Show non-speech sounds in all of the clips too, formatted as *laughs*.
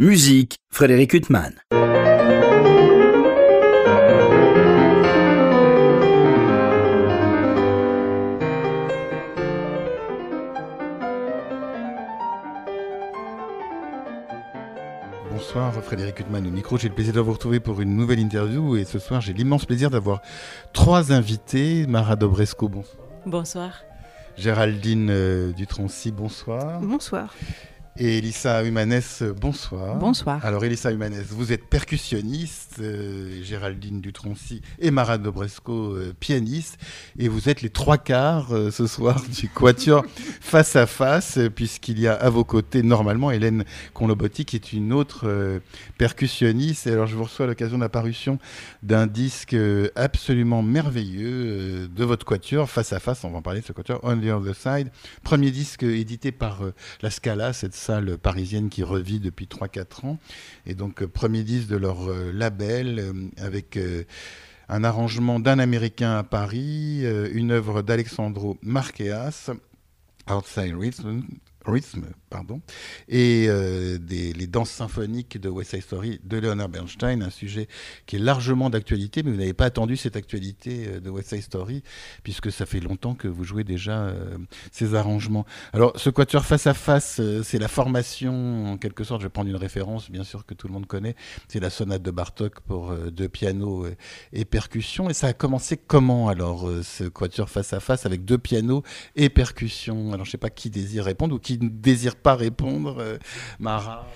Musique, Frédéric Huttman. Bonsoir Frédéric Huttman au micro. J'ai le plaisir de vous retrouver pour une nouvelle interview et ce soir j'ai l'immense plaisir d'avoir trois invités. Mara Dobresco, bonsoir. Bonsoir. Géraldine euh, Dutroncy, bonsoir. Bonsoir. Et Elissa Humanès, bonsoir. Bonsoir. Alors Elissa Humanès, vous êtes percussionniste, euh, Géraldine Dutroncy et Mara Dobresco, euh, pianiste, et vous êtes les trois quarts euh, ce soir du Quatuor *laughs* face à face, puisqu'il y a à vos côtés normalement Hélène Conlobotti, qui est une autre percussionniste. Et alors je vous reçois à l'occasion de la parution d'un disque absolument merveilleux de votre Quatuor face à face, on va en parler de ce Quatuor, On the Other Side, premier disque édité par la Scala, cette parisienne qui revit depuis 3-4 ans. Et donc, euh, premier disque de leur euh, label euh, avec un arrangement d'un Américain à Paris, une œuvre d'Alexandro Marqueas, Outside Rhythm, Pardon, et euh, les danses symphoniques de West Side Story de Leonard Bernstein, un sujet qui est largement d'actualité, mais vous n'avez pas attendu cette actualité euh, de West Side Story, puisque ça fait longtemps que vous jouez déjà euh, ces arrangements. Alors, ce quatuor face à face, c'est la formation, en quelque sorte, je vais prendre une référence, bien sûr, que tout le monde connaît, c'est la sonate de Bartok pour deux pianos et percussions, et ça a commencé comment, alors, ce quatuor face à face, avec deux pianos et percussions? Alors, je ne sais pas qui désire répondre ou qui désire pas répondre, euh, Mara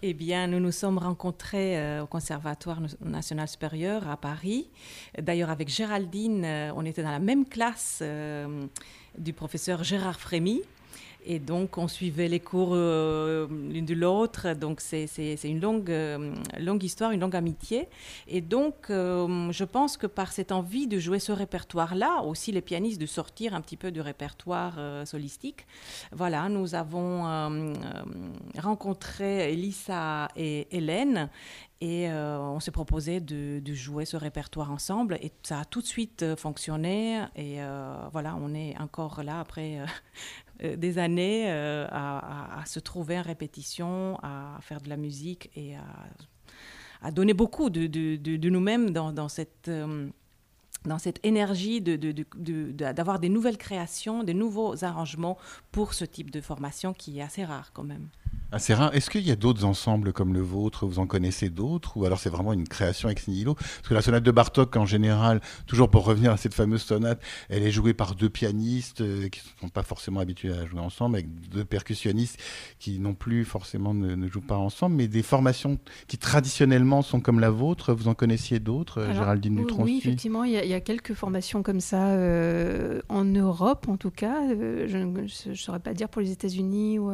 eh bien, nous nous sommes rencontrés euh, au Conservatoire national supérieur à Paris. D'ailleurs, avec Géraldine, euh, on était dans la même classe du professeur Gérard Frémy, et donc, on suivait les cours euh, l'une de l'autre. Donc, c'est une longue, euh, longue histoire, une longue amitié. Et donc, euh, je pense que par cette envie de jouer ce répertoire-là, aussi les pianistes de sortir un petit peu du répertoire solistique, voilà, nous avons rencontré Elissa et Hélène. Et on s'est proposé de, jouer ce répertoire ensemble et ça a tout de suite fonctionné. Et voilà, on est encore là après des années euh, à, se trouver en répétition, à faire de la musique et à, donner beaucoup de, nous-mêmes dans, cette euh, dans cette énergie d'avoir de, des nouvelles créations, des nouveaux arrangements pour ce type de formation qui est assez rare quand même. Assez rare. Est-ce qu'il y a d'autres ensembles comme le vôtre? Vous en connaissez d'autres? Ou alors c'est vraiment une création ex nihilo? Parce que la sonate de Bartok, en général, toujours pour revenir à cette fameuse sonate, elle est jouée par deux pianistes euh, qui ne sont pas forcément habitués à jouer ensemble, avec deux percussionnistes qui non plus forcément ne, jouent pas ensemble, mais des formations qui traditionnellement sont comme la vôtre. Vous en connaissiez d'autres, euh, Géraldine Dutronc Oui, effectivement, il y, a, quelques formations comme ça euh, en Europe, en tout cas. je ne saurais pas dire pour les États-Unis ou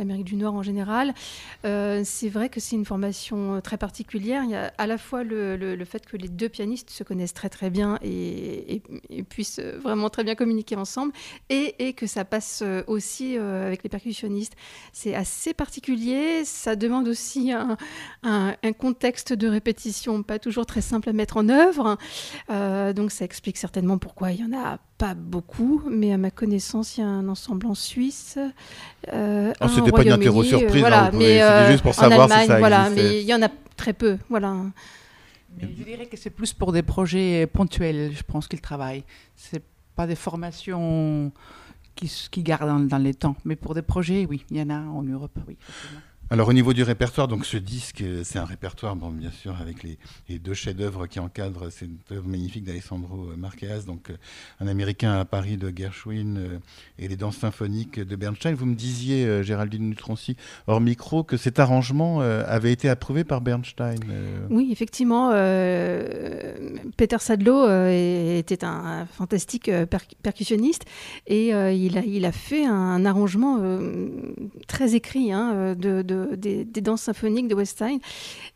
l'Amérique du Nord en général. Euh, c'est vrai que c'est une formation euh, très particulière. Il y a à la fois le, le, fait que les deux pianistes se connaissent très très bien et, puissent euh, vraiment très bien communiquer ensemble, et, et que ça passe aussi avec les percussionnistes. C'est assez particulier. Ça demande aussi un, un, contexte de répétition pas toujours très simple à mettre en œuvre. donc ça explique certainement pourquoi il y en a pas beaucoup, mais à ma connaissance, il y a un ensemble en Suisse. Euh, oh, c'était pas une interro surprise, voilà, hein, mais euh, juste pour savoir si ça voilà, mais il y en a très peu, voilà. je dirais que c'est plus pour des projets ponctuels, je pense qu'ils travaillent. C'est pas des formations qui, qui gardent dans, dans, les temps, mais pour des projets, oui, il y en a en Europe, oui. Alors au niveau du répertoire, donc ce disque, c'est un répertoire, bon, bien sûr, avec les, deux chefs-d'œuvre qui encadrent cette œuvre magnifique d'Alessandro Marquez, donc euh, un Américain à Paris de Gershwin euh, et les danses symphoniques de Bernstein. Vous me disiez, euh, Géraldine Nutroncy, hors micro, que cet arrangement avait été approuvé par Bernstein. Oui, effectivement, Peter Sadlo était un, fantastique percussionniste et il, a, il a fait un, arrangement très écrit hein, de des, danses symphoniques de Westheim.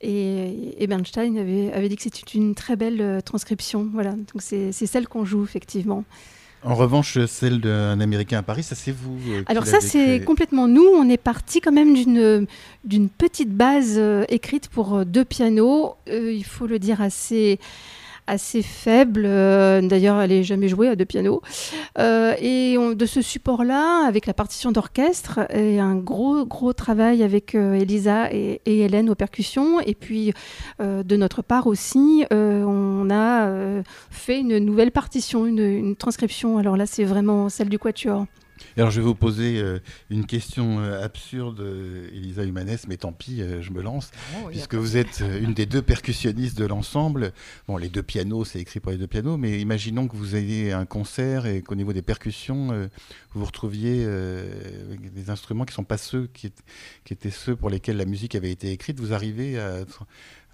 Et, et Bernstein avait, avait, dit que c'était une très belle euh, transcription. Voilà, donc c'est celle qu'on joue effectivement. En revanche, celle d'un Américain à Paris, ça c'est vous euh, Alors ça c'est complètement nous. On est parti quand même d'une d'une petite base euh, écrite pour deux pianos. il faut le dire assez assez faible. D'ailleurs, elle n'est jamais jouée à deux pianos. et de ce support-là, avec la partition d'orchestre, et un gros, gros travail avec Elisa et, Hélène aux percussions. Et puis, de notre part aussi, on a fait une nouvelle partition, une transcription. Alors là, c'est vraiment celle du Quatuor alors je vais vous poser euh, une question euh, absurde, euh, Elisa Humanes, mais tant pis, je me lance, oh, puisque vous êtes une des deux percussionnistes de l'ensemble. Bon, les deux pianos, c'est écrit pour les deux pianos, mais imaginons que vous ayez un concert et qu'au niveau des percussions, vous vous retrouviez avec des instruments qui ne sont pas ceux qui, qui, étaient ceux pour lesquels la musique avait été écrite. Vous arrivez à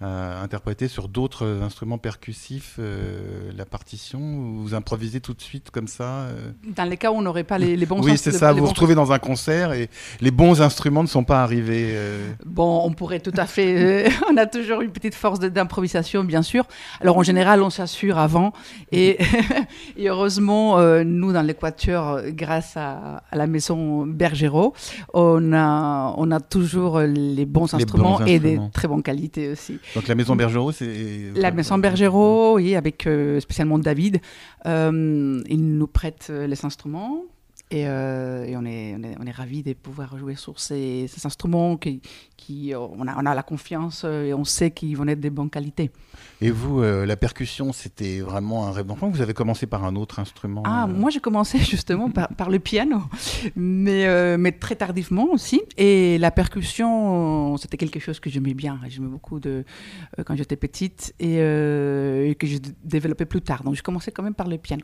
interpréter sur d'autres instruments percussifs euh, la partition ou vous improvisez tout de suite comme ça euh Dans les cas où on n'aurait pas les, bons Oui, c'est ça. Vous vous retrouvez dans un concert et les bons instruments ne sont pas arrivés. Euh. Bon, on pourrait tout à fait. *laughs* on a toujours une petite force d'improvisation, bien sûr. Alors en général, on s'assure avant et, *laughs* heureusement, nous dans l'Équateur, grâce à, la maison Bergero, on a, on a toujours les bons instruments et des très bonnes qualités aussi. Donc la maison Bergerot, c'est... La maison Bergerot, oui, avec euh, spécialement David. Euh, il nous prête euh, les instruments. Et, on, est, on, est, on est ravis de pouvoir jouer sur ces, instruments qui, qui on, a, on, a, la confiance et on sait qu'ils vont être de bonne qualité. Et vous, euh, la percussion, c'était vraiment un rêve d'enfant Vous avez commencé par un autre instrument Ah, euh? moi j'ai commencé *laughs* justement par, par, le piano, mais, euh, mais très tardivement aussi. Et la percussion, c'était quelque chose que j'aimais bien. J'aimais beaucoup de, quand j'étais petite et, et que j'ai développé plus tard. Donc j'ai commencé quand même par le piano.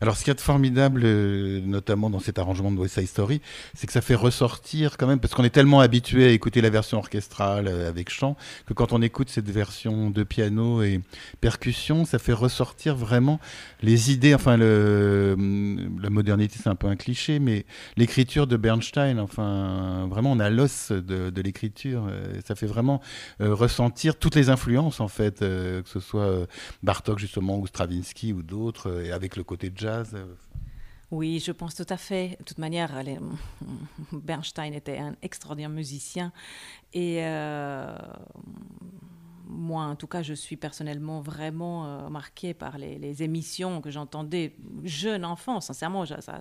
Alors, ce qu'il y a de formidable, euh, notamment dans cet arrangement de West Side Story, c'est que ça fait ressortir quand même, parce qu'on est tellement habitué à écouter la version orchestrale euh, avec chant, que quand on écoute cette version de piano et percussion, ça fait ressortir vraiment les idées, enfin, le, la modernité, c'est un peu un cliché, mais l'écriture de Bernstein, enfin, vraiment, on a l'os de, l'écriture. Euh, ça fait vraiment ressentir toutes les influences, en fait, que ce soit Bartok, justement, ou Stravinsky, ou d'autres, et avec le côté jazz euh, oui, je pense tout à fait. De toute manière, *laughs* Bernstein était un extraordinaire musicien et euh, moi, en tout cas, je suis personnellement vraiment euh, marquée par les, émissions que j'entendais jeune enfant, sincèrement. Ça, ça,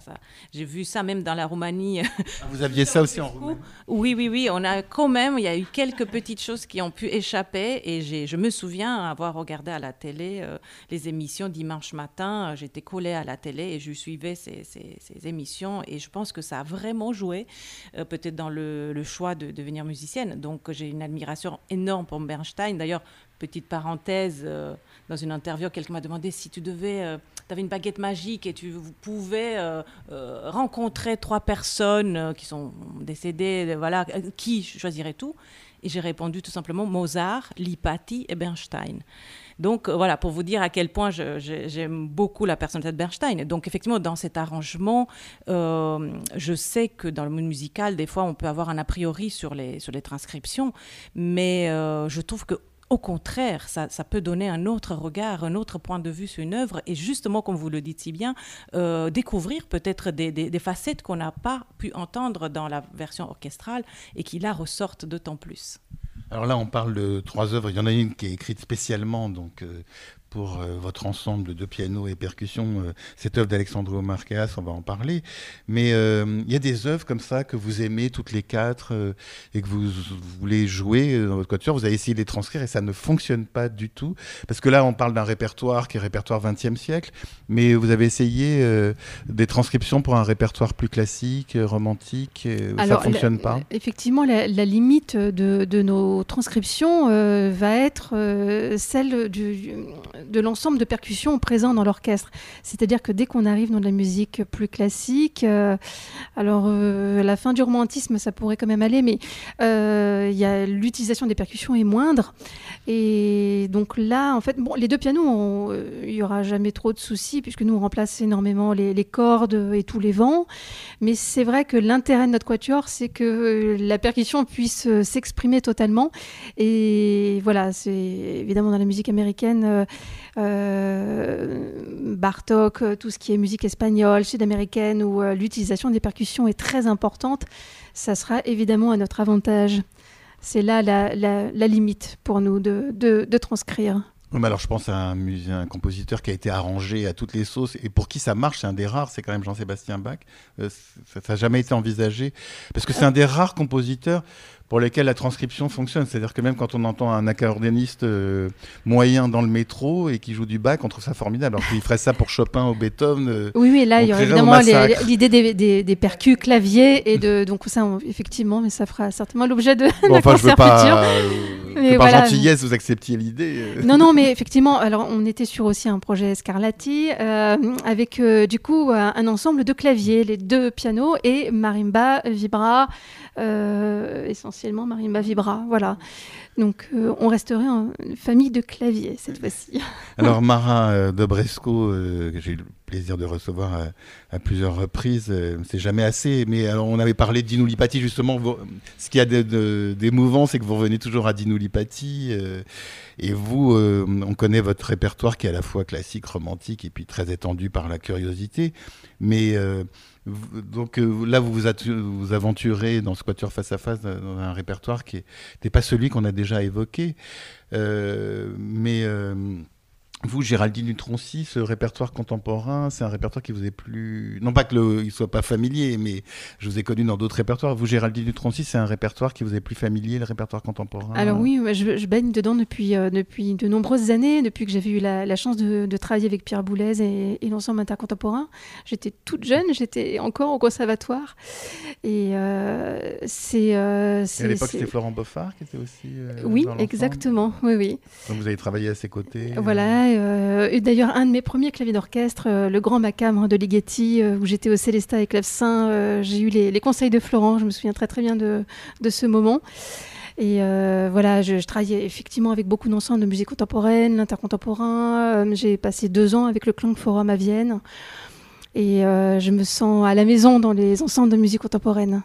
j'ai vu ça même dans la Roumanie. Ah, *laughs* vous aviez ça aussi en Roumanie Oui, oui, oui. On a quand même, il y a eu quelques petites choses qui ont pu échapper. Et je me souviens avoir regardé à la télé euh, les émissions dimanche matin. J'étais collée à la télé et je suivais ces, ces, émissions. Et je pense que ça a vraiment joué, euh, peut-être dans le, le choix de devenir musicienne. Donc j'ai une admiration énorme pour Bernstein. D'ailleurs, petite parenthèse, euh, dans une interview, quelqu'un m'a demandé si tu devais, euh, tu avais une baguette magique et tu pouvais euh, rencontrer trois personnes qui sont décédées, voilà, qui choisirais tout? Et j'ai répondu tout simplement Mozart, Lipati et Bernstein. Donc voilà, pour vous dire à quel point j'aime beaucoup la personnalité de Bernstein. Donc effectivement, dans cet arrangement, je sais que dans le monde musical, des fois, on peut avoir un a priori sur les, sur les transcriptions, mais je trouve que au contraire, ça, peut donner un autre regard, un autre point de vue sur une œuvre et justement, comme vous le dites si bien, euh, découvrir peut-être des, facettes qu'on n'a pas pu entendre dans la version orchestrale et qui là ressortent d'autant plus. Alors là, on parle de trois œuvres. Il y en a une qui est écrite spécialement donc, euh, pour euh, votre ensemble de piano et percussion, euh, cette œuvre d'Alexandre Marqueas, on va en parler. Mais euh, il y a des œuvres comme ça que vous aimez toutes les quatre et que vous, voulez jouer dans votre quatuor. Vous avez essayé de les transcrire et ça ne fonctionne pas du tout. Parce que là, on parle d'un répertoire qui est répertoire 20e siècle, mais vous avez essayé des transcriptions pour un répertoire plus classique, romantique. ça ne fonctionne pas? Effectivement, la, limite de, de, nos transcriptions va être celle du de l'ensemble de percussions présentes dans l'orchestre. C'est-à-dire que dès qu'on arrive dans de la musique plus classique, euh, alors euh, la fin du romantisme, ça pourrait quand même aller, mais euh, l'utilisation des percussions est moindre. Et donc là, en fait, bon, les deux pianos, il n'y aura jamais trop de soucis, puisque nous, on remplace énormément les, cordes et tous les vents. Mais c'est vrai que l'intérêt de notre quatuor, c'est que la percussion puisse s'exprimer totalement. Et voilà, c'est évidemment dans la musique américaine, Bartok, euh, tout ce qui est musique espagnole, sud-américaine, où euh, l'utilisation des percussions est très importante, ça sera évidemment à notre avantage. C'est là la, limite pour nous de, transcrire. Oui, mais alors je pense à un, compositeur qui a été arrangé à toutes les sauces et pour qui ça marche, c'est un des rares, c'est quand même Jean-Sébastien Bach. Euh, ça n'a jamais été envisagé parce que c'est un des rares compositeurs pour lesquels la transcription fonctionne. C'est-à-dire que même quand on entend un accordéoniste euh, moyen dans le métro et qui joue du bac, on trouve ça formidable. Alors qu'il ferait ça pour Chopin ou Beethoven. Euh, oui, oui, là, il y aurait évidemment l'idée des, des, des, percus claviers et de *laughs* donc ça, effectivement, mais ça fera certainement l'objet de bon, *laughs* enfin, je veux pas, euh, par gentillesse, vous acceptiez l'idée. Euh. Non, non, mais effectivement, alors on était sur aussi un projet Scarlatti avec du coup un ensemble de claviers, les deux pianos et marimba, vibra, essentiellement marimba vibra, voilà. Donc euh, on resterait en famille de claviers cette fois-ci. *laughs* Alors Mara euh, de Bresco, euh, que j'ai eu le plaisir de recevoir à, plusieurs reprises, c'est jamais assez. Mais alors, on avait parlé de Dinulipati justement. ce qu'il y a d'émouvant, c'est que vous revenez toujours à Dinulipati. et vous, on connaît votre répertoire qui est à la fois classique, romantique et puis très étendu par la curiosité. Mais donc euh, là, vous vous, aventurez dans ce quatuor face à face dans un répertoire qui n'est pas celui qu'on a déjà évoqué. Euh, mais euh, vous, Géraldine Dutroncy, ce répertoire contemporain, c'est un répertoire qui vous est plus. Non pas qu'il ne soit pas familier, mais je vous ai connu dans d'autres répertoires. Vous, Géraldine Dutroncy, c'est un répertoire qui vous est plus familier, le répertoire contemporain? Alors oui, je, baigne dedans depuis, euh, depuis de nombreuses années, depuis que j'avais eu la, chance de, travailler avec Pierre Boulez et, et l'ensemble intercontemporain. J'étais toute jeune, j'étais encore au conservatoire. Et euh, c'est. Euh, à l'époque, c'était Florent Boffard qui était aussi. oui, exactement. Oui, oui. Donc vous avez travaillé à ses côtés. Voilà. Euh, d'ailleurs, un de mes premiers claviers d'orchestre, euh, le Grand Macabre de Ligeti, euh, où j'étais au Célestat et clavecin, j'ai eu les, conseils de Florent. Je me souviens très très bien de, ce moment. Et voilà, je, travaillais effectivement avec beaucoup d'ensembles de musique contemporaine, l'intercontemporain. j'ai passé deux ans avec le Clang Forum à Vienne. Et je me sens à la maison dans les ensembles de musique contemporaine.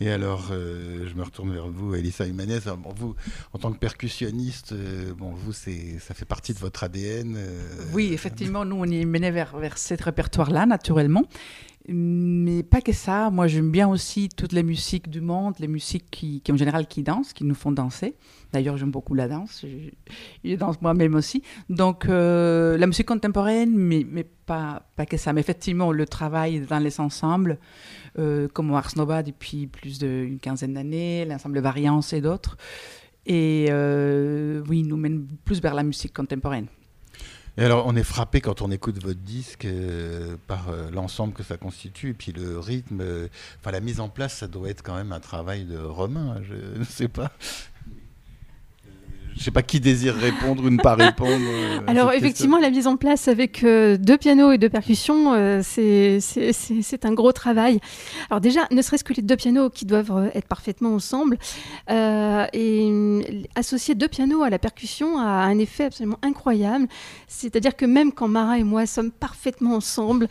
Et alors, euh, je me retourne vers vous, Elissa Humanez. Bon, vous, en tant que percussionniste, euh, bon, vous, ça fait partie de votre ADN. Euh, oui, effectivement, nous, on est mené vers, vers ce répertoire-là, naturellement. Mais pas que ça. Moi, j'aime bien aussi toutes les musiques du monde, les musiques qui, qui en général, qui dansent, qui nous font danser. D'ailleurs, j'aime beaucoup la danse. Je, je danse moi-même aussi. Donc, la musique contemporaine, mais, mais pas, pas que ça. Mais effectivement, le travail dans les ensembles, euh, comme Ars Nova depuis plus d'une quinzaine d'années, l'ensemble Variance et d'autres. Et euh, oui, nous mène plus vers la musique contemporaine. Et alors, on est frappé quand on écoute votre disque euh, par l'ensemble que ça constitue, et puis le rythme, enfin la mise en place, ça doit être quand même un travail de romain, je *laughs* ne sais pas. Je ne sais pas qui désire répondre ou ne pas répondre. Euh, Alors effectivement, la mise en place avec euh, deux pianos et deux percussions, euh, c'est un gros travail. Alors déjà, ne serait-ce que les deux pianos qui doivent être parfaitement ensemble, et associer deux pianos à la percussion a un effet absolument incroyable. C'est-à-dire que même quand Mara et moi sommes parfaitement ensemble,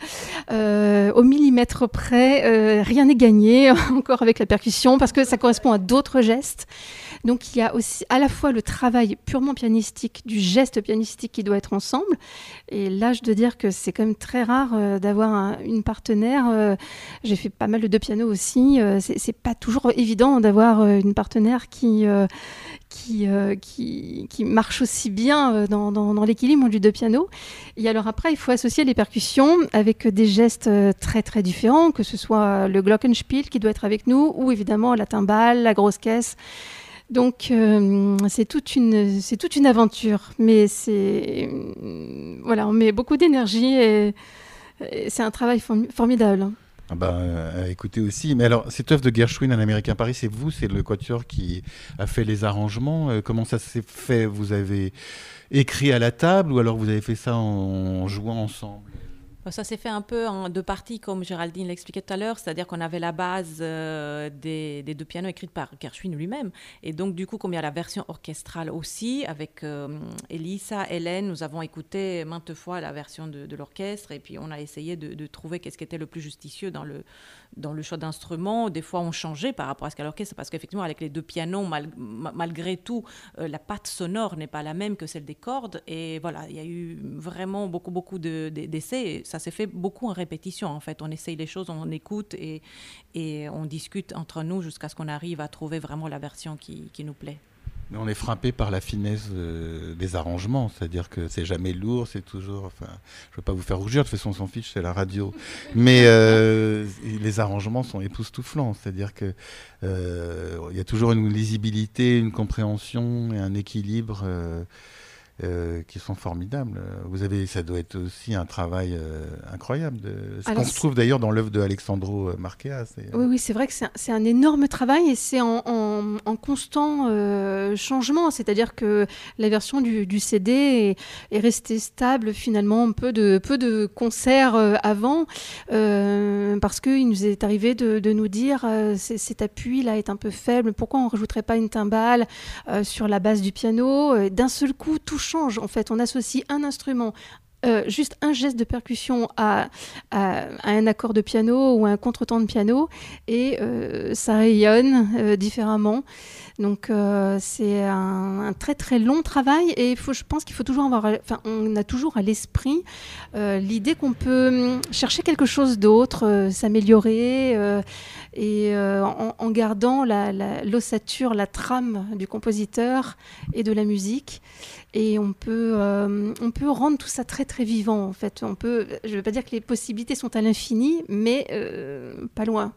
au millimètre près, rien n'est gagné *laughs* encore avec la percussion parce que ça correspond à d'autres gestes. Donc il y a aussi à la fois le travail purement pianistique, du geste pianistique qui doit être ensemble. Et là, je dois dire que c'est quand même très rare euh, d'avoir une partenaire. Euh, j'ai fait pas mal de deux pianos aussi. Euh, c'est pas toujours évident d'avoir une partenaire qui qui, qui, marche aussi bien dans, dans, l'équilibre du deux pianos. Et alors après, il faut associer les percussions avec des gestes très très différents, que ce soit le glockenspiel qui doit être avec nous, ou évidemment la timbale, la grosse caisse. Donc euh, c'est toute une c'est toute une aventure, mais c'est voilà, on met beaucoup d'énergie et, c'est un travail formidable. Hein. Ah bah, euh, écoutez aussi, mais alors cette œuvre de Gershwin, Un Américain Paris, c'est vous, c'est le quatuor qui a fait les arrangements. Euh, comment ça s'est fait? Vous avez écrit à la table ou alors vous avez fait ça en jouant ensemble? Ça s'est fait un peu en deux parties, comme Géraldine l'expliquait tout à l'heure, c'est-à-dire qu'on avait la base euh, des, deux pianos écrits par Gershwin lui-même. Et donc, du coup, comme il y a la version orchestrale aussi, avec euh, Elisa, Hélène, nous avons écouté maintes fois la version de, l'orchestre et puis on a essayé de, trouver qu'est-ce qui était le plus justicieux dans le, dans le choix d'instruments. Des fois, on changeait par rapport à ce qu'à l'orchestre, parce qu'effectivement, avec les deux pianos, malgré tout, euh, la patte sonore n'est pas la même que celle des cordes. Et voilà, il y a eu vraiment beaucoup, beaucoup d'essais. Ça s'est fait beaucoup en répétition, en fait. On essaye les choses, on écoute et, et on discute entre nous jusqu'à ce qu'on arrive à trouver vraiment la version qui, qui nous plaît. Mais on est frappé par la finesse euh, des arrangements, c'est-à-dire que c'est jamais lourd, c'est toujours. Enfin, je veux pas vous faire rougir, de toute façon, on s'en fiche, c'est la radio. *laughs* Mais euh, les arrangements sont époustouflants, c'est-à-dire que euh, il y a toujours une lisibilité, une compréhension et un équilibre. Euh, qui sont formidables. Vous avez, ça doit être aussi un travail euh, incroyable. De... Ce qu'on retrouve d'ailleurs dans l'œuvre de Alexandro Marquea. Oui, oui, c'est vrai que c'est un, énorme travail et c'est en, en, constant euh, changement. C'est-à-dire que la version du, du CD est, est, restée stable finalement, peu de, peu de concerts avant, parce qu'il nous est arrivé de, de nous dire cet appui là est un peu faible, pourquoi on ne rajouterait pas une timbale sur la base du piano? D'un seul coup, tout change. En fait, on associe un instrument euh, juste un geste de percussion à, un accord de piano ou un contretemps de piano et euh, ça rayonne euh, différemment. Donc c'est un, très très long travail et je pense qu'il faut toujours avoir, enfin on a toujours à l'esprit l'idée qu'on peut hum, chercher quelque chose d'autre, s'améliorer et en, en, gardant l'ossature, la, la trame du compositeur et de la musique et on peut, euh, on peut rendre tout ça très très vivant en fait. On peut, je ne veux pas dire que les possibilités sont à l'infini, mais euh, pas loin.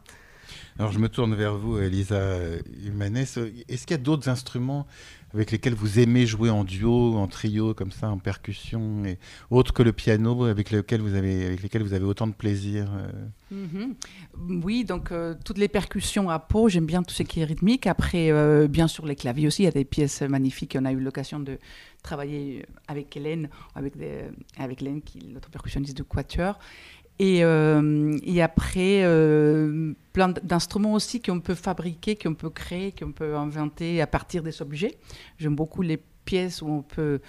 Alors je me tourne vers vous, Elisa Humanes. Est-ce qu'il y a d'autres instruments avec lesquels vous aimez jouer en duo, en trio, comme ça, en percussion, autres que le piano, avec lesquels vous avez, autant de plaisir euh? Mhm. Oui, donc euh, toutes les percussions à peau, j'aime bien tout ce qui est rythmique. Après, euh, bien sûr, les claviers aussi, il y a des pièces magnifiques. On a eu l'occasion de travailler avec Hélène, avec, Hélène, l'autre percussionniste de Quatuor. Et, euh, et après, euh, plein d'instruments aussi qu'on peut fabriquer, qu'on peut créer, qu'on peut inventer à partir des objets. J'aime beaucoup les pièces où on peut,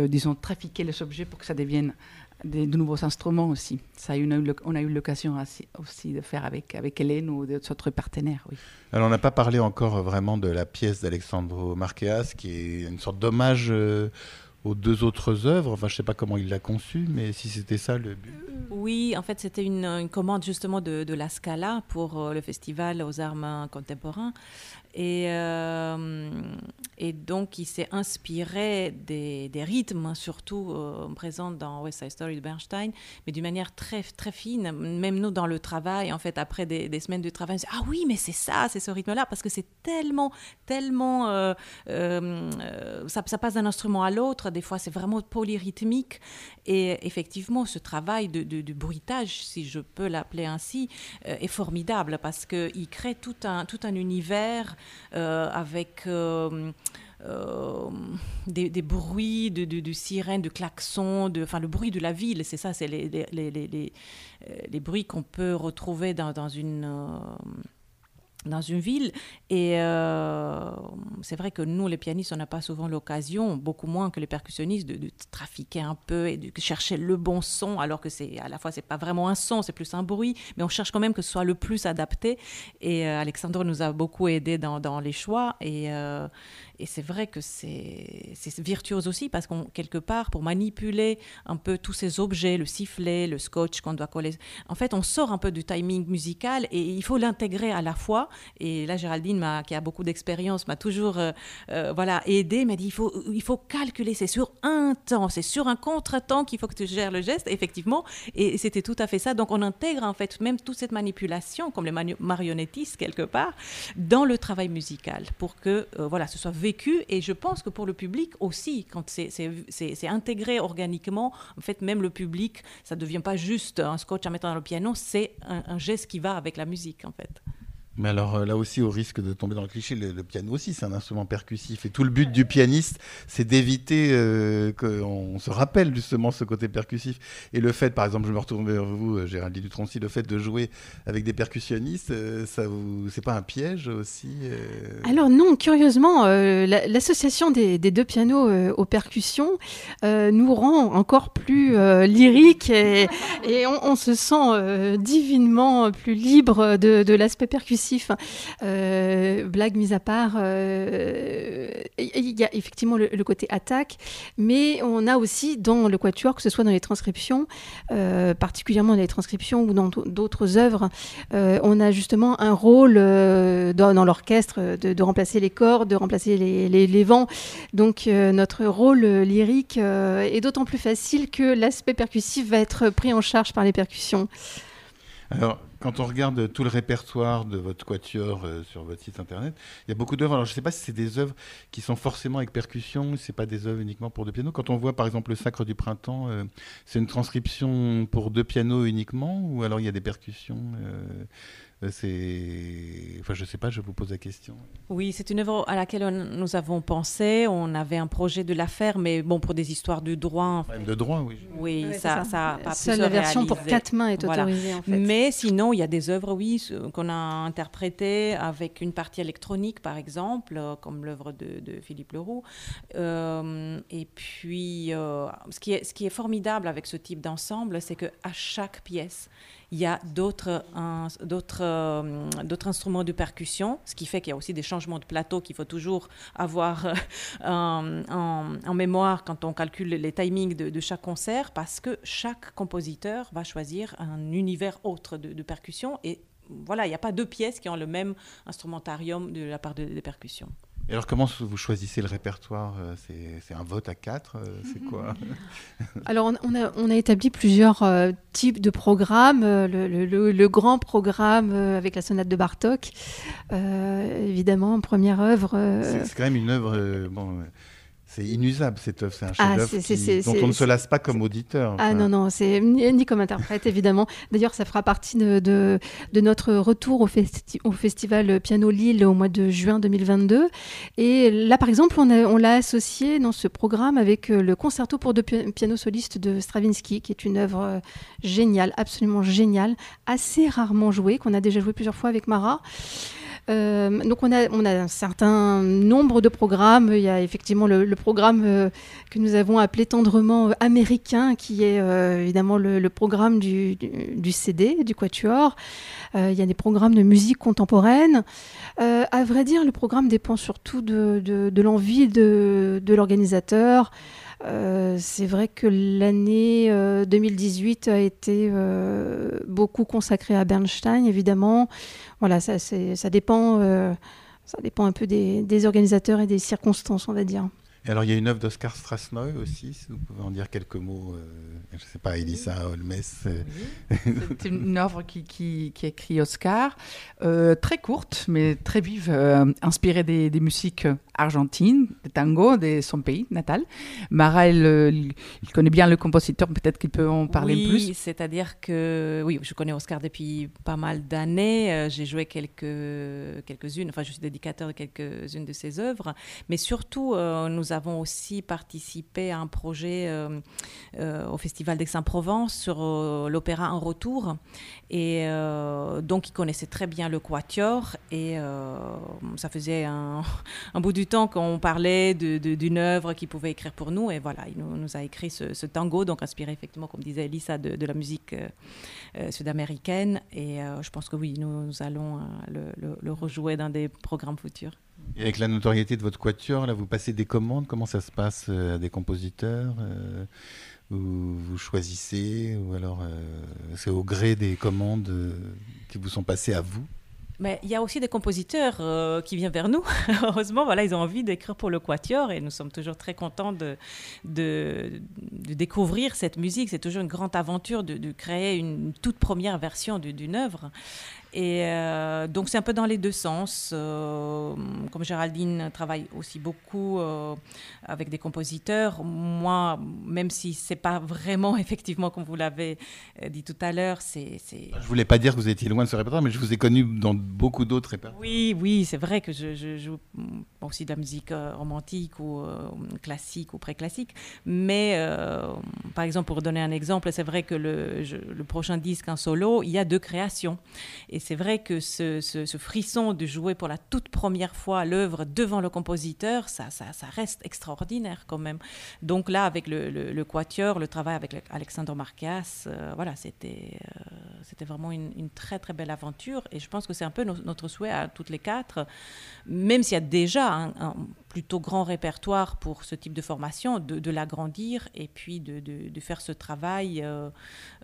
euh, disons, trafiquer les objets pour que ça devienne de nouveaux instruments aussi. Ça, on a eu l'occasion aussi de faire avec, avec Hélène ou d'autres partenaires. Oui. Alors, on n'a pas parlé encore vraiment de la pièce d'Alexandro Marqueas, qui est une sorte d'hommage aux deux autres œuvres. Enfin, je ne sais pas comment il l'a conçu, mais si c'était ça le but. Oui, en fait, c'était une, commande justement de, de, la Scala pour euh, le festival aux armes contemporains. Et, euh, et donc, il s'est inspiré des, rythmes, surtout euh, présents dans West Side Story de Bernstein, mais d'une manière très, très fine. Même nous, dans le travail, en fait, après des, semaines de travail, on se dit, ah oui, mais c'est ça, c'est ce rythme-là, parce que c'est tellement, tellement. Euh, ça, passe d'un instrument à l'autre, des fois, c'est vraiment polyrythmique. Et effectivement, ce travail de, bruitage, si je peux l'appeler ainsi, est formidable, parce qu'il crée tout un, tout un univers avec euh, euh, des, bruits de, de, de, sirènes, de klaxons, enfin le bruit de la ville, c'est ça, c'est les, bruits qu'on peut retrouver dans une dans une ville. Et euh, c'est vrai que nous, les pianistes, on n'a pas souvent l'occasion, beaucoup moins que les percussionnistes, de, trafiquer un peu et de chercher le bon son, alors que c'est à la fois c'est pas vraiment un son, c'est plus un bruit, mais on cherche quand même que ce soit le plus adapté. Et euh, Alexandre nous a beaucoup aidé dans, les choix. Et, euh, et c'est vrai que c'est virtuose aussi parce qu'on quelque part pour manipuler un peu tous ces objets, le sifflet, le scotch qu'on doit coller. En fait, on sort un peu du timing musical et il faut l'intégrer à la fois. Et là, Géraldine, qui a beaucoup d'expérience, m'a toujours euh, euh, voilà aidé, m'a dit il faut il faut calculer. C'est sur un temps, c'est sur un contre-temps qu'il faut que tu gères le geste. Effectivement, et c'était tout à fait ça. Donc on intègre en fait même toute cette manipulation, comme les marionnettistes quelque part, dans le travail musical pour que euh, voilà ce soit et je pense que pour le public aussi, quand c'est intégré organiquement, en fait, même le public, ça ne devient pas juste un scotch à mettre dans le piano, c'est un geste qui va avec la musique, en fait. Mais alors euh, là aussi, au risque de tomber dans le cliché, le, piano aussi, c'est un instrument percussif. Et tout le but du pianiste, c'est d'éviter euh, qu'on se rappelle justement ce côté percussif. Et le fait, par exemple, je me retourne vers vous, euh, Géraldine Dutroncy, le fait de jouer avec des percussionnistes, ça vous, c'est pas un piège aussi Alors non, curieusement, l'association des, deux pianos aux percussions nous rend encore plus lyriques et, on, se sent divinement plus libre de l'aspect percussif. Euh, blague mise à part, il euh, il y a effectivement le, côté attaque, mais on a aussi dans le quatuor, que ce soit dans les transcriptions, particulièrement dans les transcriptions ou dans d'autres œuvres, on a justement un rôle dans, l'orchestre de, remplacer les corps, de remplacer les, les vents. Donc notre rôle lyrique est d'autant plus facile que l'aspect percussif va être pris en charge par les percussions. Alors, quand on regarde tout le répertoire de votre quatuor euh, sur votre site internet, il y a beaucoup d'œuvres. Alors, je ne sais pas si c'est des œuvres qui sont forcément avec percussion, c'est pas des œuvres uniquement pour deux pianos. Quand on voit par exemple le Sacre du Printemps, euh, c'est une transcription pour deux pianos uniquement, ou alors il y a des percussions euh, c'est, enfin, je sais pas, je vous pose la question. Oui, c'est une œuvre à laquelle nous avons pensé. On avait un projet de la faire, mais bon, pour des histoires de droit. Même de droit, oui. Oui, ça, ça, pas Seule la version pour quatre mains est autorisée. En fait. Mais sinon, il y a des œuvres, oui, qu'on a interprétées avec une partie électronique, par exemple, euh, comme l'œuvre de, Philippe Leroux. Euh, et puis, ce, qui est, ce qui est formidable avec ce type d'ensemble, c'est que à chaque pièce, il y a euh, d'autres instruments de percussion, ce qui fait qu'il y a aussi des changements de plateau qu'il faut toujours avoir euh, en, mémoire quand on calcule les timings de, chaque concert, parce que chaque compositeur va choisir un univers autre de, percussion. Et voilà, il n'y a pas deux pièces qui ont le même instrumentarium de la part des percussions alors, comment vous choisissez le répertoire euh, C'est un vote à quatre euh, C'est quoi? *laughs* Alors, on a, on a, établi plusieurs euh, types de programmes. Le, grand programme avec la sonate de Bartok, évidemment, première œuvre. C'est quand même une œuvre. Bon, c'est inusable cette œuvre, c'est un ah, chef-d'œuvre dont on ne se lasse pas comme auditeur. Ah non, non, c'est ni comme interprète évidemment. D'ailleurs, ça fera partie de, de, notre retour au, au, festival Piano Lille au mois de juin 2022. Et là, par exemple, on, l'a associé dans ce programme avec euh, le concerto pour deux pianos solistes de Stravinsky, qui est une œuvre euh, géniale, absolument géniale, assez rarement jouée, qu'on a déjà joué plusieurs fois avec Mara. Euh, donc on a, un certain nombre de programmes. Il y a effectivement le, programme euh, que nous avons appelé tendrement euh, américain, qui est évidemment le, programme du, CD, du Quatuor. il y a des programmes de musique contemporaine. à vrai dire, le programme dépend surtout de, l'envie de l'organisateur. Euh, c'est vrai que l'année 2018 euh, a été euh, beaucoup consacrée à Bernstein, évidemment. Voilà, ça, ça dépend, ça dépend un peu des, des organisateurs et des circonstances, on va dire. Et alors, il y a une œuvre d'Oscar Strasnoy aussi, si vous pouvez en dire quelques mots. Euh, je ne sais pas, Elisa Holmes. Euh. C'est une œuvre qui, qui, qui écrit Oscar, euh, très courte, mais très vive, inspirée des, des, musiques argentines, des tango, de son pays natal. Mara, il, connaît bien le compositeur, peut-être qu'il peut en parler plus. Oui, c'est-à-dire que, oui, je connais Oscar depuis pas mal d'années. J'ai joué quelques, quelques-unes, enfin, je suis dédicateur de quelques-unes de ses œuvres, mais surtout, nous nous avons aussi participé à un projet euh, euh, au Festival d'Aix-en-Provence sur euh, l'opéra En Retour. Et donc, il connaissait très bien le quatuor. Et ça faisait *laughs* un, bout du temps qu'on parlait d'une œuvre qu'il pouvait écrire pour nous. Et voilà, il nous, a écrit ce, tango, donc inspiré effectivement, comme disait Elisa, de, la musique sud-américaine. Et je pense que oui, nous, allons le, le rejouer dans des programmes futurs. Avec la notoriété de votre quatuor, là, vous passez des commandes. Comment ça se passe euh, à des compositeurs euh, vous, choisissez ou alors euh, c'est au gré des commandes qui vous sont passées à vous? Mais il y a aussi des compositeurs qui viennent vers nous. *laughs* Heureusement, voilà, ils ont envie d'écrire pour le Quatuor et nous sommes toujours très contents de, découvrir cette musique. C'est toujours une grande aventure de créer une toute première version d'une œuvre. Et euh, donc c'est un peu dans les deux sens. Euh, comme Géraldine travaille aussi beaucoup euh, avec des compositeurs, moi, même si c'est pas vraiment *laughs* effectivement comme vous l'avez dit tout à l'heure, c'est. Je voulais pas dire que vous étiez loin de ce répertoire, mais je vous ai connu dans beaucoup d'autres répertoires. Oui, oui, c'est vrai que je, joue aussi de la musique romantique ou classique ou pré-classique. Mais par exemple, pour donner un exemple, c'est vrai que le, le prochain disque en solo, il y a deux créations. Et c'est vrai que ce, frisson de jouer pour la toute première fois l'œuvre devant le compositeur, ça, reste extraordinaire quand même. Donc là, avec le, le, quatuor, le travail avec Alexandre Marcas, euh, voilà, c'était, euh, vraiment une, très très belle aventure et je pense que c'est un peu notre souhait à toutes les quatre, même s'il y a déjà un, plutôt grand répertoire pour ce type de formation, de, l'agrandir et puis de, faire ce travail, euh,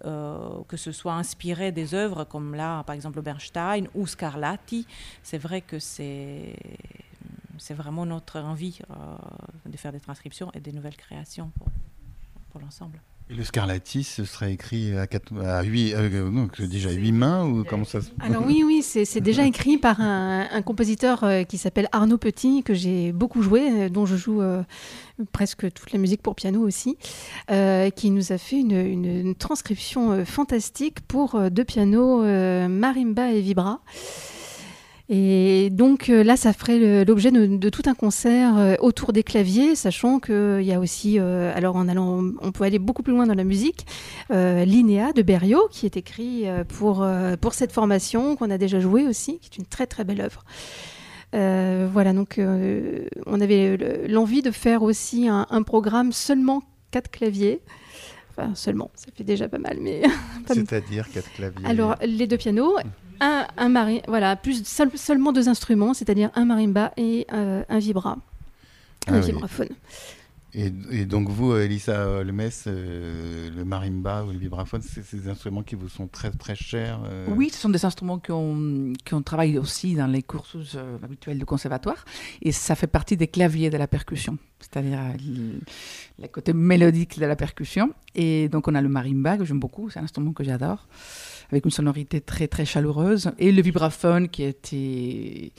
euh, que ce soit inspiré des œuvres comme là, par exemple, Bernstein ou Scarlatti. C'est vrai que c'est c'est vraiment notre envie de faire des transcriptions et des nouvelles créations pour, pour l'ensemble. Le Scarlatti, ce serait écrit à, quatre, à 8, euh, déjà huit mains ou comment ça se... Alors oui, oui, c'est déjà écrit par un, compositeur euh, qui s'appelle Arnaud Petit, que j'ai beaucoup joué, euh, dont je joue presque toute la musique pour piano aussi, qui nous a fait une transcription fantastique pour deux pianos, marimba et vibra. Et donc euh, là, ça ferait l'objet de, tout un concert euh, autour des claviers, sachant qu'il y a aussi, euh, alors en allant, on peut aller beaucoup plus loin dans la musique, Linéa de Berriot, qui est écrit pour, pour cette formation, qu'on a déjà joué aussi, qui est une très très belle œuvre. voilà, donc on avait l'envie de faire aussi un, un programme seulement quatre claviers. Enfin, seulement, ça fait déjà pas mal, mais. *laughs* C'est-à-dire quatre claviers Alors, les deux pianos un, un voilà, plus seulement deux instruments, c'est-à-dire un marimba et euh, un vibra, un ah vibraphone. Et, donc vous, Elisa Lemes, euh, le marimba ou le vibraphone, c'est des instruments qui vous sont très très chers euh Oui, ce sont des instruments qu'on qu travaille aussi dans les cours habituels du conservatoire. Et ça fait partie des claviers de la percussion, c'est-à-dire le côté mélodique de la percussion. Et donc on a le marimba que j'aime beaucoup, c'est un instrument que j'adore avec une sonorité très très chaleureuse, et le vibraphone qui, qui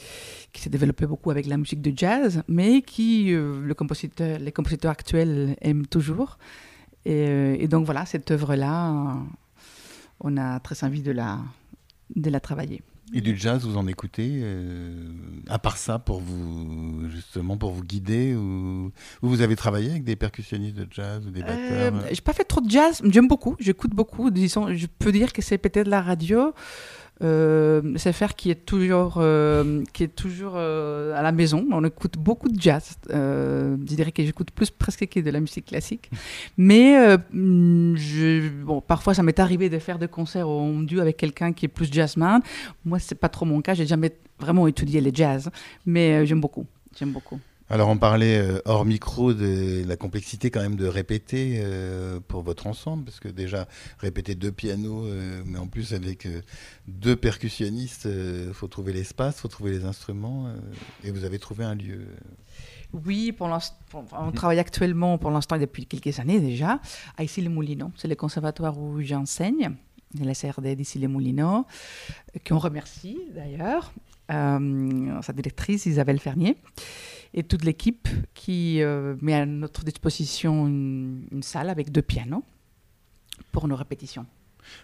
s'est développé beaucoup avec la musique de jazz, mais qui euh, le compositeur, les compositeurs actuels aiment toujours. Et, euh, et donc voilà, cette œuvre-là, on a très envie de la, de la travailler. Et du jazz, vous en écoutez euh, À part ça, pour vous justement pour vous guider ou, vous avez travaillé avec des percussionnistes de jazz ou des batteurs euh, J'ai pas fait trop de jazz. J'aime beaucoup. J'écoute beaucoup. Disons, je peux dire que c'est peut-être la radio euh, c'est faire qui est toujours, euh, qui est toujours euh, à la maison. On écoute beaucoup de jazz. je dirais que j'écoute plus presque que de la musique classique. Mais je, bon, parfois, ça m'est arrivé de faire des concerts en duo avec quelqu'un qui est plus jazzman. Moi, c'est pas trop mon cas. J'ai jamais vraiment étudié les jazz, mais j'aime beaucoup. J'aime beaucoup. Alors on parlait euh, hors micro de la complexité quand même de répéter euh, pour votre ensemble, parce que déjà répéter deux pianos, euh, mais en plus avec deux percussionnistes, il faut trouver l'espace, il faut trouver les instruments, et vous avez trouvé un lieu. Oui, pour on travaille actuellement pour l'instant depuis quelques années déjà à Issy-les-Moulineaux. C'est le conservatoire où j'enseigne, la CRD d'Issy-les-Moulineaux, qu'on remercie d'ailleurs, sa directrice Isabelle Fernier et toute l'équipe qui euh, met à notre disposition une, salle avec deux pianos pour nos répétitions.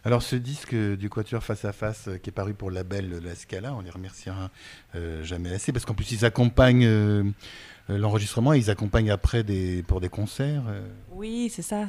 Alors ce disque du Quatuor Face à Face euh, qui est paru pour le label La Scala, on les remerciera euh, jamais assez parce qu'en plus ils accompagnent l'enregistrement et ils accompagnent après pour des concerts. Oui, c'est ça.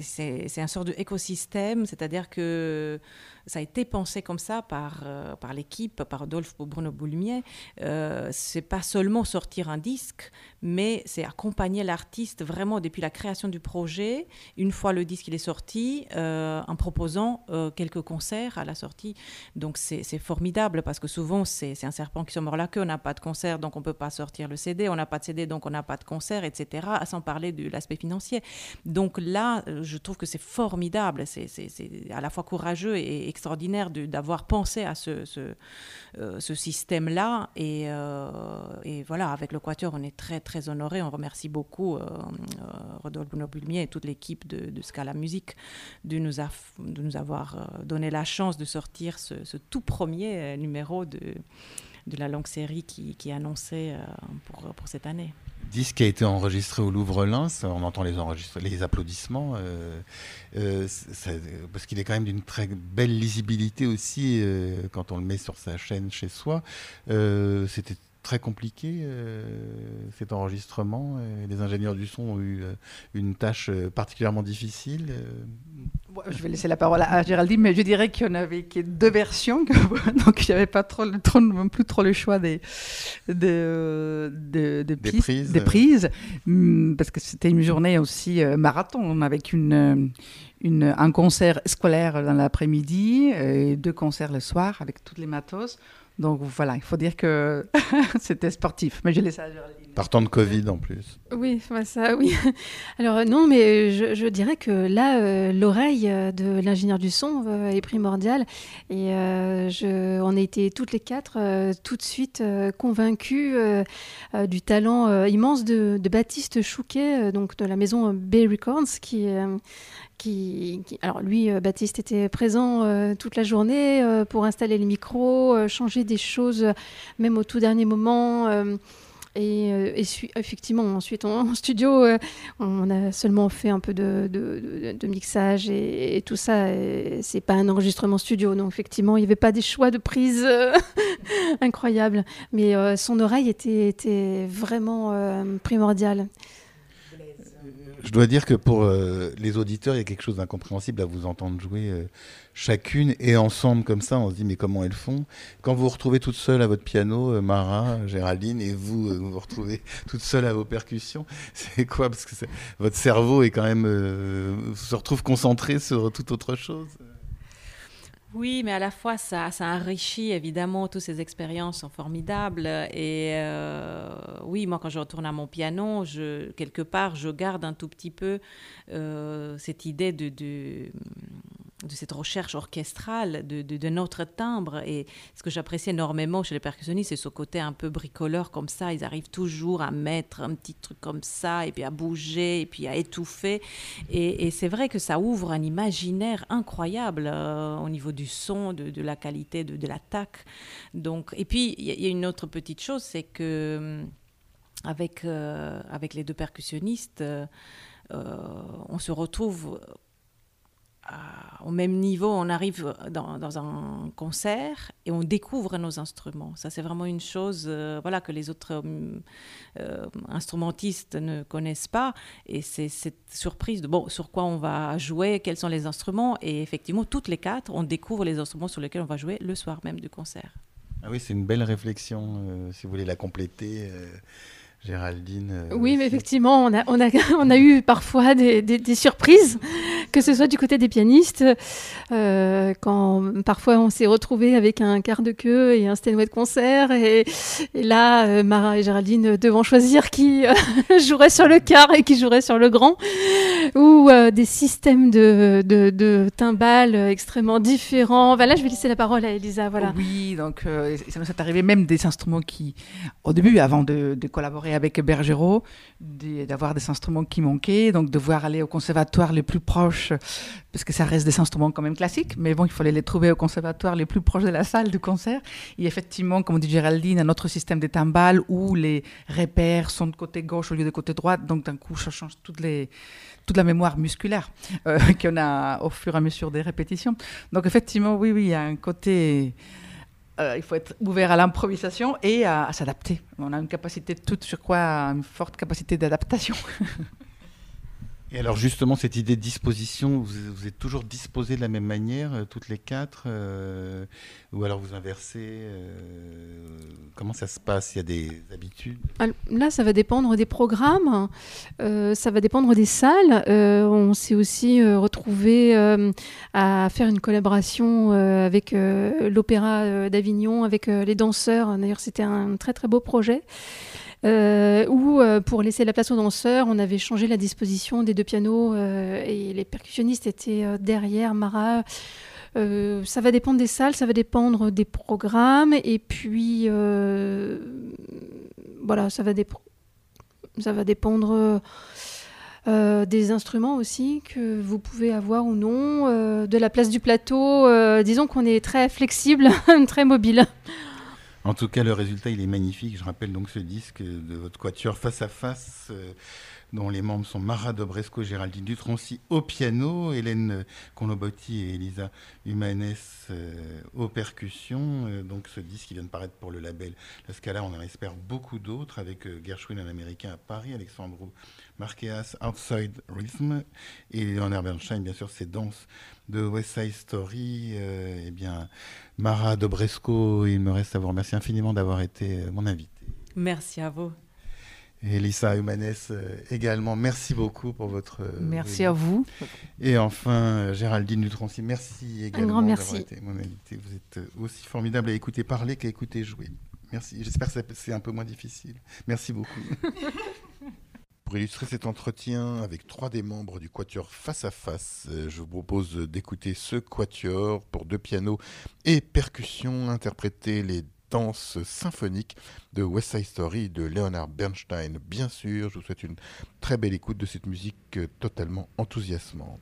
c'est un sort d'écosystème, c'est-à-dire que ça a été pensé comme ça par, euh, par l'équipe, par Adolphe Bruno Boulumier. Euh, c'est pas seulement sortir un disque, mais c'est accompagner l'artiste vraiment depuis la création du projet, une fois le disque il est sorti, euh, en proposant euh, quelques concerts à la sortie. Donc c'est formidable parce que souvent c'est un serpent qui se mord la queue, on n'a pas de concert donc on peut pas sortir le CD, on n'a pas de CD donc on n'a pas de concert, etc. Sans parler de l'aspect financier. Donc là, je trouve que c'est formidable, c'est à la fois courageux et extraordinaire d'avoir pensé à ce, euh, système-là. Et, euh, et, voilà, avec le Quatuor, on est très, très honoré. On remercie beaucoup euh, Rodolphe Nobulmier et toute l'équipe de, Scala Musique de nous avoir donné la chance de sortir ce, tout premier numéro de, de la longue série qui, qui est annoncé pour, pour cette année disque a été enregistré au Louvre-Lens, on entend les, les applaudissements, euh, euh, parce qu'il est quand même d'une très belle lisibilité aussi euh, quand on le met sur sa chaîne chez soi. C'était très compliqué cet enregistrement. les ingénieurs du son ont eu une tâche particulièrement difficile. je vais laisser la parole à Géraldine, mais je dirais qu'il y en avait deux versions, *laughs* donc il n'y avait pas trop, trop, non plus trop le choix des, de, de, de Des prises. des prises, hum, parce que c'était une journée aussi euh, marathon, avec une, une, un concert scolaire dans l'après-midi et deux concerts le soir avec toutes les matos. Donc voilà, il faut dire que *laughs* c'était sportif, mais je laisse à. Partant de Covid en plus. Oui, bah ça, oui. *laughs* Alors euh, non, mais je, je dirais que là, euh, l'oreille euh, de l'ingénieur du son euh, est primordiale. Et euh, on a été toutes les quatre euh, tout de suite euh, convaincus euh, euh, du talent euh, immense de, Baptiste Chouquet, euh, donc de la maison Bay Records, qui, euh, alors lui, euh, Baptiste était présent euh, toute la journée euh, pour installer les micros, euh, changer des choses, euh, même au tout dernier moment. Et, euh, effectivement, ensuite en, studio, euh, on a seulement fait un peu de, mixage et, tout ça. C'est pas un enregistrement studio, donc effectivement, il n'y avait pas des choix de prise euh, *laughs* incroyables. Mais son oreille était, vraiment primordiale. Je dois dire que pour euh, les auditeurs, il y a quelque chose d'incompréhensible à vous entendre jouer euh, chacune et ensemble comme ça. On se dit mais comment elles font? Quand vous vous retrouvez toute seule à votre piano, euh, Mara, Géraldine, et vous vous vous retrouvez toute seule à vos percussions, *laughs* c'est quoi? Parce que votre cerveau est quand même se retrouve concentré sur toute autre chose. Oui, mais à la fois, ça, enrichit évidemment toutes ces expériences sont formidables. Et euh, oui, moi, quand je retourne à mon piano, je, quelque part, je garde un tout petit peu euh, cette idée de, de, de cette recherche orchestrale, de, de, notre timbre. Et ce que j'apprécie énormément chez les percussionnistes, c'est ce côté un peu bricoleur comme ça. Ils arrivent toujours à mettre un petit truc comme ça, et puis à bouger, et puis à étouffer. Et, c'est vrai que ça ouvre un imaginaire incroyable euh, au niveau du son, de, de la qualité de, l'attaque. Donc, et puis, il y, a- une autre petite chose, c'est que hum, avec, euh, avec les deux percussionnistes, euh, euh, on se retrouve à- au même niveau, on arrive dans, un concert et on découvre nos instruments. Ça, c'est vraiment une chose euh, voilà, que les autres euh, instrumentistes ne connaissent pas. Et c'est cette surprise de bon, sur quoi on va jouer, quels sont les instruments. Et effectivement, toutes les quatre, on découvre les instruments sur lesquels on va jouer le soir même du concert. Ah oui, c'est une belle réflexion. euh, si vous voulez la compléter, euh, Géraldine. euh, Oui, mais effectivement, on a, on a, *laughs* on a eu parfois des, des- des surprises, que ce soit du côté des pianistes, euh, quand parfois on s'est retrouvé avec un quart de queue et un Steinway de concert, et, et là, euh, Mara et Géraldine devant choisir qui euh, *laughs* jouerait sur le quart et qui jouerait sur le grand, ou euh, des systèmes de, de, de timbales extrêmement différents. Voilà, je vais laisser la parole à Elisa. Voilà. Oui, donc euh, ça nous est arrivé même des instruments qui, au début, avant de, de collaborer avec Bergerot, des- d'avoir des instruments qui manquaient, donc devoir aller au conservatoire les plus proches, parce que ça reste des instruments quand même classiques, mais bon, il fallait les trouver au conservatoire les plus proches de la salle du concert. Et effectivement, comme dit Géraldine, un autre système de timbales où les repères sont de côté gauche au lieu de côté droit, donc d'un coup, ça change toute la mémoire musculaire euh, *laughs* qu'on a au fur et à mesure des répétitions. Donc effectivement, oui, oui, il y a un côté... euh, il faut être ouvert à l'improvisation et à, s'adapter. On a une capacité toute, je crois, une forte capacité d'adaptation. *laughs* Et alors justement, cette idée de disposition, vous, êtes toujours disposés de la même manière, euh, toutes les quatre, euh, ou alors vous inversez euh, Comment ça se passe? Il y a des habitudes? Là, ça va dépendre des programmes, ça va dépendre des salles. On s'est aussi retrouvé à faire une collaboration avec l'Opéra d'Avignon, avec les danseurs. D'ailleurs, c'était un très très beau projet. Euh, où, euh, pour laisser la place aux danseurs, on avait changé la disposition des deux pianos euh, et les percussionnistes étaient derrière Mara. Ça va dépendre des salles, ça va dépendre des programmes, et puis voilà, ça va, dépendre des instruments aussi que vous pouvez avoir ou non, de la place du plateau. disons qu'on est très flexible, *laughs* très mobile. En tout cas, le résultat, il est magnifique. Je rappelle donc ce disque de votre quatuor face à face, euh, dont les membres sont Mara Dobresco, Géraldine Dutroncy au piano, Hélène Conobotti et Elisa Humanes euh, aux percussions. Euh, donc ce disque qui vient de paraître pour le label La Scala, on en espère beaucoup d'autres, avec Gershwin, un américain à Paris, Alexandro Marqueas, Outside Rhythm, et Leonard Bernstein, bien sûr, ses danses de West Side Story. eh bien, Mara Dobresco, il me reste à vous remercier infiniment d'avoir été euh, mon invité. Merci à vous. Et Lisa Humanes euh, également, merci beaucoup pour votre. Euh, merci à vous. Et enfin, Géraldine Dutroncy, merci également. Un grand merci. Été mon invité. Vous êtes aussi formidable à écouter parler qu'à écouter jouer. Merci. J'espère que c'est un peu moins difficile. Merci beaucoup. *laughs* Pour illustrer cet entretien avec trois des membres du quatuor Face à Face, euh, je vous propose d'écouter ce quatuor pour deux pianos et percussions interpréter les danses symphoniques de West Side Story de Leonard Bernstein. Bien sûr, je vous souhaite une très belle écoute de cette musique totalement enthousiasmante.